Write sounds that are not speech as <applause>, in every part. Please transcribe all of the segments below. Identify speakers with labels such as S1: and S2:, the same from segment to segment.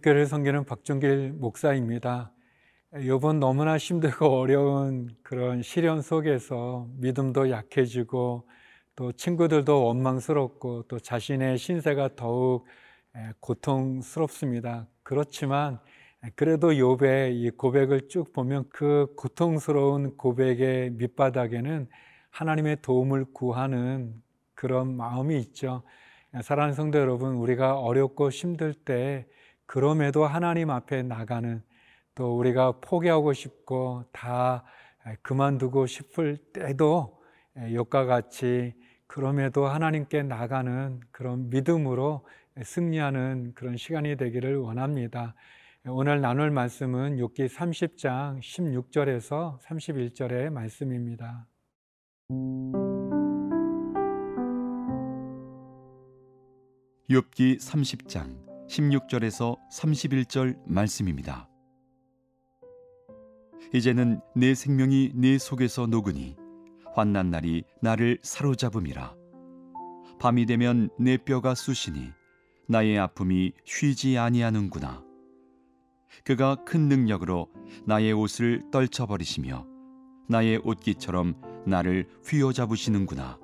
S1: 은혜리교를 섬기는 박종길 목사입니다. 요번 너무나 힘들고 어려운 그런 시련 속에서 믿음도 약해지고 또 친구들도 원망스럽고 또 자신의 신세가 더욱 고통스럽습니다. 그렇지만 그래도 욥의 이 고백을 쭉 보면 그 고통스러운 고백의 밑바닥에는 하나님의 도움을 구하는 그런 마음이 있죠. 사랑하는 성도 여러분, 우리가 어렵고 힘들 때 그럼에도 하나님 앞에 나가는 또 우리가 포기하고 싶고 다 그만두고 싶을 때도 욕과 같이 그럼에도 하나님께 나가는 그런 믿음으로 승리하는 그런 시간이 되기를 원합니다. 오늘 나눌 말씀은 욥기 30장 16절에서 31절의 말씀입니다.
S2: 욥기 30장 16절에서 31절 말씀입니다. 이제는 내 생명이 내 속에서 녹으니 환난 날이 나를 사로잡음이라. 밤이 되면 내 뼈가 쑤시니 나의 아픔이 쉬지 아니하는구나. 그가 큰 능력으로 나의 옷을 떨쳐버리시며 나의 옷깃처럼 나를 휘어잡으시는구나.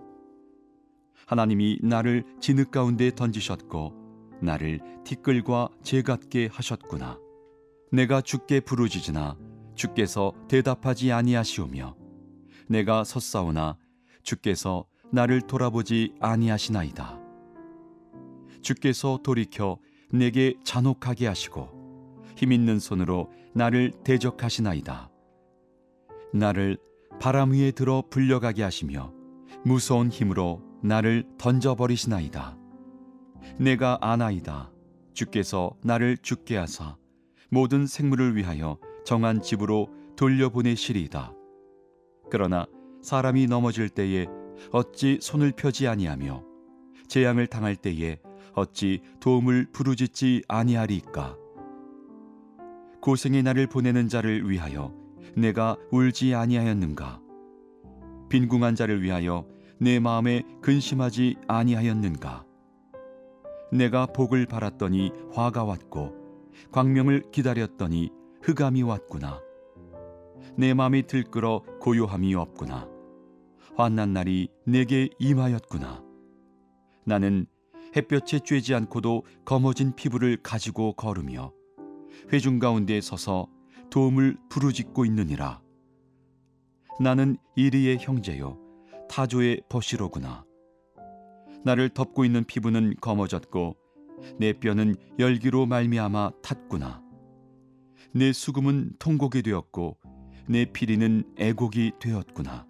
S2: 하나님이 나를 진흙 가운데 던지셨고 나를 티끌과 재 같게 하셨구나 내가 주께 부르짖으나 주께서 대답하지 아니하시오며 내가 섰사오나 주께서 나를 돌아보지 아니하시나이다. 주께서 돌이켜 내게 잔혹하게 하시고 힘 있는 손으로 나를 대적하시나이다. 나를 바람 위에 들어 불려가게 하시며 무서운 힘으로 나를 던져버리시나이다. 내가 아나이다. 주께서 나를 죽게 하사 모든 생물을 위하여 정한 집으로 돌려보내시리이다. 그러나 사람이 넘어질 때에 어찌 손을 펴지 아니하며 재앙을 당할 때에 어찌 도움을 부르짖지 아니하리까 고생의 날을 보내는 자를 위하여 내가 울지 아니하였는가 빈궁한 자를 위하여 내 마음에 근심하지 아니하였는가 내가 복을 바랐더니 화가 왔고 광명을 기다렸더니 흑암이 왔구나. 내 마음이 들끓어 고요함이 없구나. 환난 날이 내게 임하였구나. 나는 햇볕에 쬐지 않고도 검어진 피부를 가지고 걸으며 회중 가운데 서서 도움을 부르짖고 있느니라. 나는 이리의 형제요 타조의 버시로구나. 나를 덮고 있는 피부는 검어졌고 내 뼈는 열기로 말미암아 탔구나. 내 수금은 통곡이 되었고 내 피리는 애곡이 되었구나.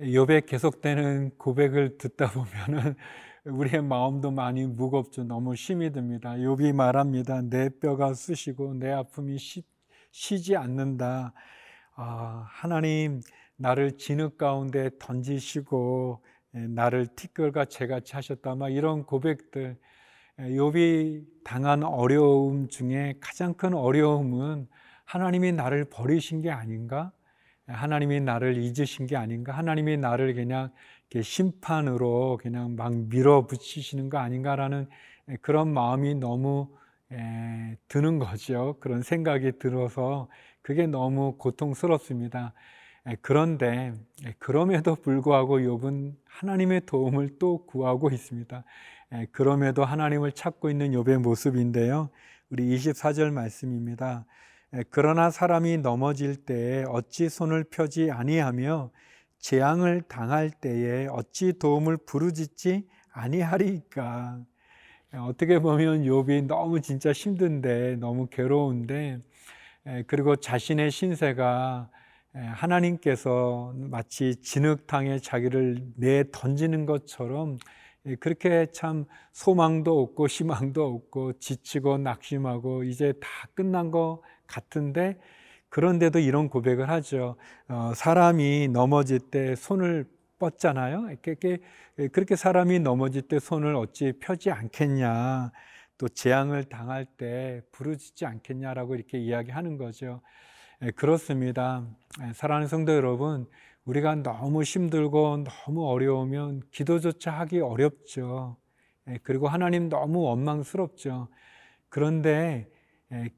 S1: 욥의 계속되는 고백을 듣다 보면은 우리의 마음도 많이 무겁죠. 너무 힘이 듭니다. 욥이 말합니다. 내 뼈가 쑤시고 내 아픔이 쉬, 쉬지 않는다. 아, 하나님 나를 진흙 가운데 던지시고 나를 티끌과 재같이 하셨다. 막 이런 고백들 욥이 당한 어려움 중에 가장 큰 어려움은 하나님이 나를 버리신 게 아닌가? 하나님이 나를 잊으신 게 아닌가? 하나님이 나를 그냥 심판으로 그냥 막 밀어붙이시는 거 아닌가라는 그런 마음이 너무 드는 거죠. 그런 생각이 들어서 그게 너무 고통스럽습니다. 그런데 그럼에도 불구하고 욥은 하나님의 도움을 또 구하고 있습니다. 예, 그럼에도 하나님을 찾고 있는 욥의 모습인데요. 우리 24절 말씀입니다. 예, 그러나 사람이 넘어질 때에 어찌 손을 펴지 아니하며 재앙을 당할 때에 어찌 도움을 부르짖지 아니하리까. 예, 어떻게 보면 욥이 너무 진짜 힘든데 너무 괴로운데 그리고 자신의 신세가 하나님께서 마치 진흙탕에 자기를 내 던지는 것처럼 예, 그렇게 참 소망도 없고 <laughs> 희망도 없고 지치고 낙심하고 이제 다 끝난 것 같은데 그런데도 이런 고백을 하죠. 어, 사람이 넘어질 때 손을 뻗잖아요. 이렇게, 예, 그렇게 사람이 넘어질 때 손을 어찌 펴지 않겠냐. 또 재앙을 당할 때 부르짖지 않겠냐라고 이렇게 이야기하는 거죠. 예, 그렇습니다. 사랑하는 성도 여러분, 우리가 너무 힘들고 너무 어려우면 기도조차 하기 어렵죠. 예, 그리고 하나님 너무 원망스럽죠. 그런데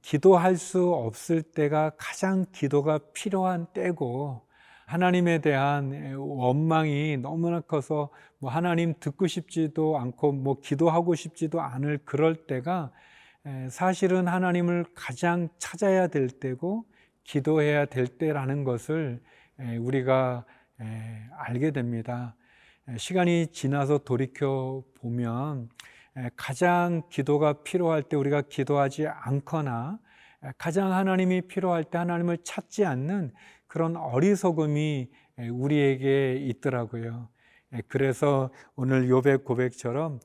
S1: 기도할 수 없을 때가 가장 기도가 필요한 때고 하나님에 대한 원망이 너무나 커서 뭐 하나님 듣고 싶지도 않고 뭐 기도하고 싶지도 않을 그럴 때가 사실은 하나님을 가장 찾아야 될 때고 기도해야 될 때라는 것을 우리가 알게 됩니다. 시간이 지나서 돌이켜 보면 가장 기도가 필요할 때 우리가 기도하지 않거나 가장 하나님이 필요할 때 하나님을 찾지 않는 그런 어리석음이 우리에게 있더라고요. 그래서 오늘 요백 고백처럼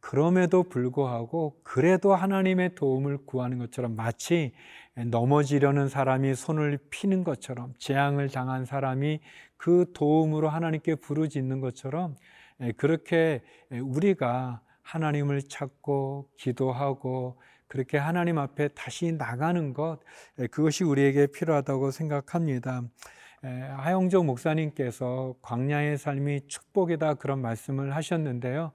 S1: 그럼에도 불구하고 그래도 하나님의 도움을 구하는 것처럼 마치 넘어지려는 사람이 손을 피는 것처럼 재앙을 당한 사람이 그 도움으로 하나님께 부르짖는 것처럼 그렇게 우리가 하나님을 찾고 기도하고 그렇게 하나님 앞에 다시 나가는 것 그것이 우리에게 필요하다고 생각합니다. 하영조 목사님께서 광야의 삶이 축복이다 그런 말씀을 하셨는데요.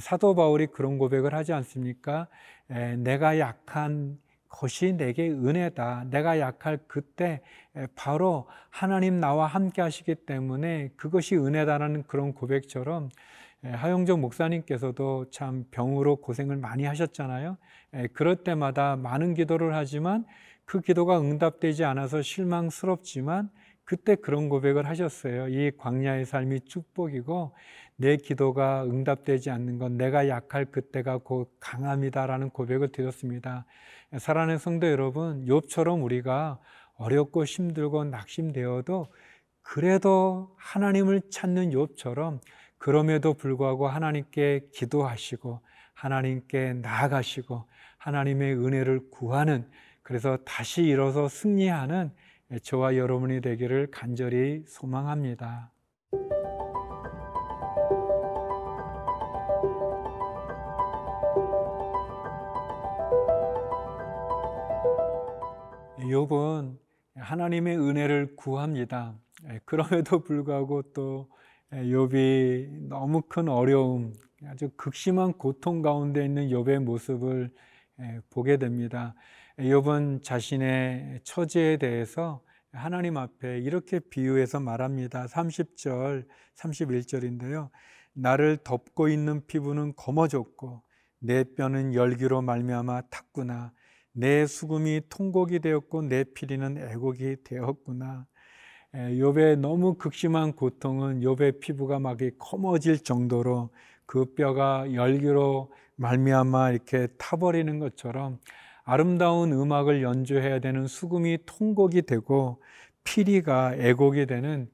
S1: 사도 바울이 그런 고백을 하지 않습니까? 내가 약한 것이 내게 은혜다. 내가 약할 그때 바로 하나님 나와 함께 하시기 때문에 그것이 은혜다라는 그런 고백처럼 하영정 목사님께서도 참 병으로 고생을 많이 하셨잖아요. 그럴 때마다 많은 기도를 하지만 그 기도가 응답되지 않아서 실망스럽지만 그때 그런 고백을 하셨어요. 이 광야의 삶이 축복이고 내 기도가 응답되지 않는 건 내가 약할 그때가 곧 강함이다라는 고백을 드렸습니다. 사랑하는 성도 여러분, 욥처럼 우리가 어렵고 힘들고 낙심되어도 그래도 하나님을 찾는 욥처럼 그럼에도 불구하고 하나님께 기도하시고 하나님께 나아가시고 하나님의 은혜를 구하는 그래서 다시 일어서 승리하는 저와 여러분이 되기를 간절히 소망합니다. 욥은 하나님의 은혜를 구합니다. 그럼에도 불구하고 또 욥이 너무 큰 어려움, 아주 극심한 고통 가운데 있는 욥의 모습을 보게 됩니다. 욥은 자신의 처지에 대해서 하나님 앞에 이렇게 비유해서 말합니다. 30절, 31절인데요. 나를 덮고 있는 피부는 검어졌고 내 뼈는 열기로 말미암아 탔구나. 내 수금이 통곡이 되었고 내 피리는 애곡이 되었구나. 욥의 너무 극심한 고통은 욥의 피부가 막 검어질 정도로 그 뼈가 열기로 말미암아 이렇게 타버리는 것처럼 아름다운 음악을 연주해야 되는 수금이 통곡이 되고 피리가 애곡이 되는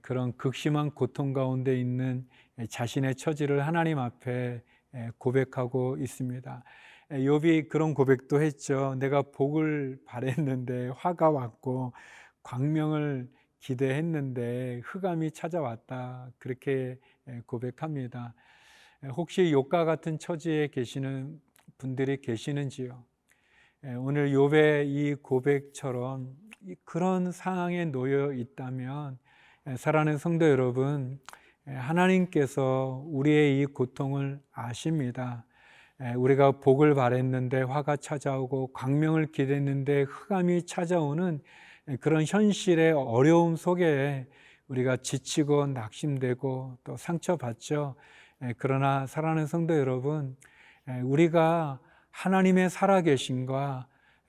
S1: 그런 극심한 고통 가운데 있는 자신의 처지를 하나님 앞에 고백하고 있습니다. 욥이 그런 고백도 했죠. 내가 복을 바랬는데 화가 왔고 광명을 기대했는데 흑암이 찾아왔다. 그렇게 고백합니다. 혹시 욥과 같은 처지에 계시는 분들이 계시는지요? 오늘 욥의 이 고백처럼 그런 상황에 놓여 있다면 사랑하는 성도 여러분, 하나님께서 우리의 이 고통을 아십니다. 우리가 복을 바랬는데 화가 찾아오고 광명을 기대했는데 흑암이 찾아오는 그런 현실의 어려움 속에 우리가 지치고 낙심되고 또 상처받죠. 그러나 사랑하는 성도 여러분, 우리가 하나님의 살아계신과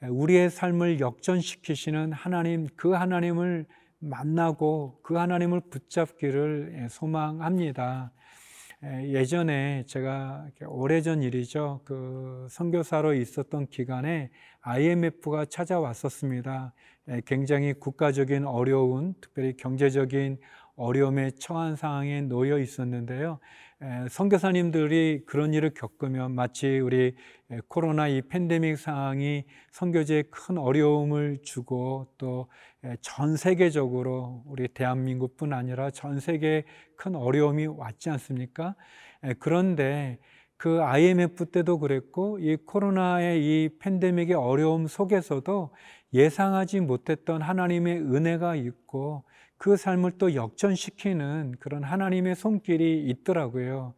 S1: 우리의 삶을 역전시키시는 하나님, 그 하나님을 만나고 그 하나님을 붙잡기를 소망합니다. 예전에 제가 오래전 일이죠. 그 선교사로 있었던 기간에 IMF가 찾아왔었습니다. 굉장히 국가적인 어려운, 특별히 경제적인 어려움에 처한 상황에 놓여 있었는데요. 선교사님들이 그런 일을 겪으면 마치 우리 코로나 이 팬데믹 상황이 선교제에 큰 어려움을 주고 또 전 세계적으로 우리 대한민국뿐 아니라 전 세계에 큰 어려움이 왔지 않습니까? 그런데 그 IMF 때도 그랬고 이 코로나의 이 팬데믹의 어려움 속에서도 예상하지 못했던 하나님의 은혜가 있고 그 삶을 또 역전시키는 그런 하나님의 손길이 있더라고요.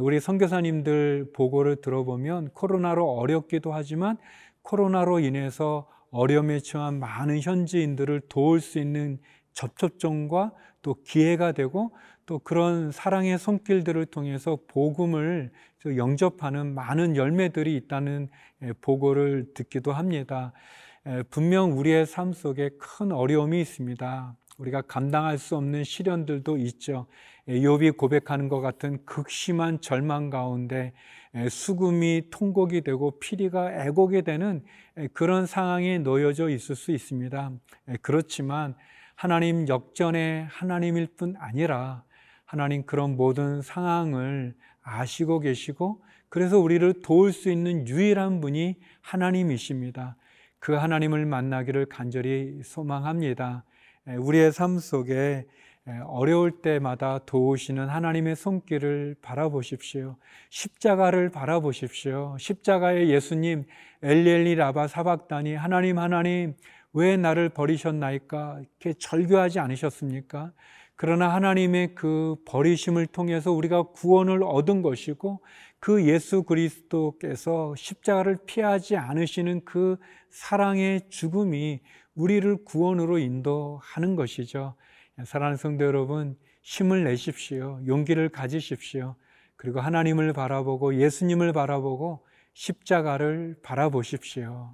S1: 우리 선교사님들 보고를 들어보면 코로나로 어렵기도 하지만 코로나로 인해서 어려움에 처한 많은 현지인들을 도울 수 있는 접촉점과 또 기회가 되고 또 그런 사랑의 손길들을 통해서 복음을 영접하는 많은 열매들이 있다는 보고를 듣기도 합니다. 분명 우리의 삶 속에 큰 어려움이 있습니다. 우리가 감당할 수 없는 시련들도 있죠. 욥이 고백하는 것 같은 극심한 절망 가운데 수금이 통곡이 되고 피리가 애곡이 되는 그런 상황에 놓여져 있을 수 있습니다. 그렇지만 하나님 역전의 하나님일 뿐 아니라 하나님 그런 모든 상황을 아시고 계시고 그래서 우리를 도울 수 있는 유일한 분이 하나님이십니다. 그 하나님을 만나기를 간절히 소망합니다. 우리의 삶 속에 어려울 때마다 도우시는 하나님의 손길을 바라보십시오. 십자가를 바라보십시오. 십자가의 예수님, 엘리엘리 라바 사박다니, 하나님, 하나님, 왜 나를 버리셨나이까? 이렇게 절규하지 않으셨습니까? 그러나 하나님의 그 버리심을 통해서 우리가 구원을 얻은 것이고 그 예수 그리스도께서 십자가를 피하지 않으시는 그 사랑의 죽음이 우리를 구원으로 인도하는 것이죠. 사랑하는 성도 여러분, 힘을 내십시오. 용기를 가지십시오. 그리고 하나님을 바라보고 예수님을 바라보고 십자가를 바라보십시오.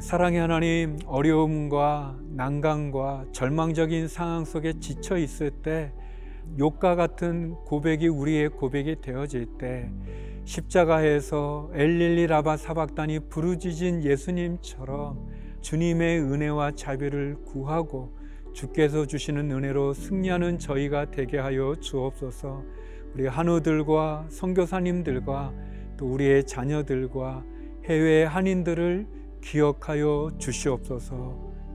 S1: 사랑의 하나님, 어려움과 난강과 절망적인 상황 속에 지쳐 있을 때, 욕과 같은 고백이 우리의 고백이 되어질 때, 십자가에서 엘릴리 라바 사박단이 부르짖은 예수님처럼 주님의 은혜와 자비를 구하고 주께서 주시는 은혜로 승리하는 저희가 되게 하여 주옵소서. 우리 한우들과 선교사님들과 또 우리의 자녀들과 해외 한인들을 기억하여 주시옵소서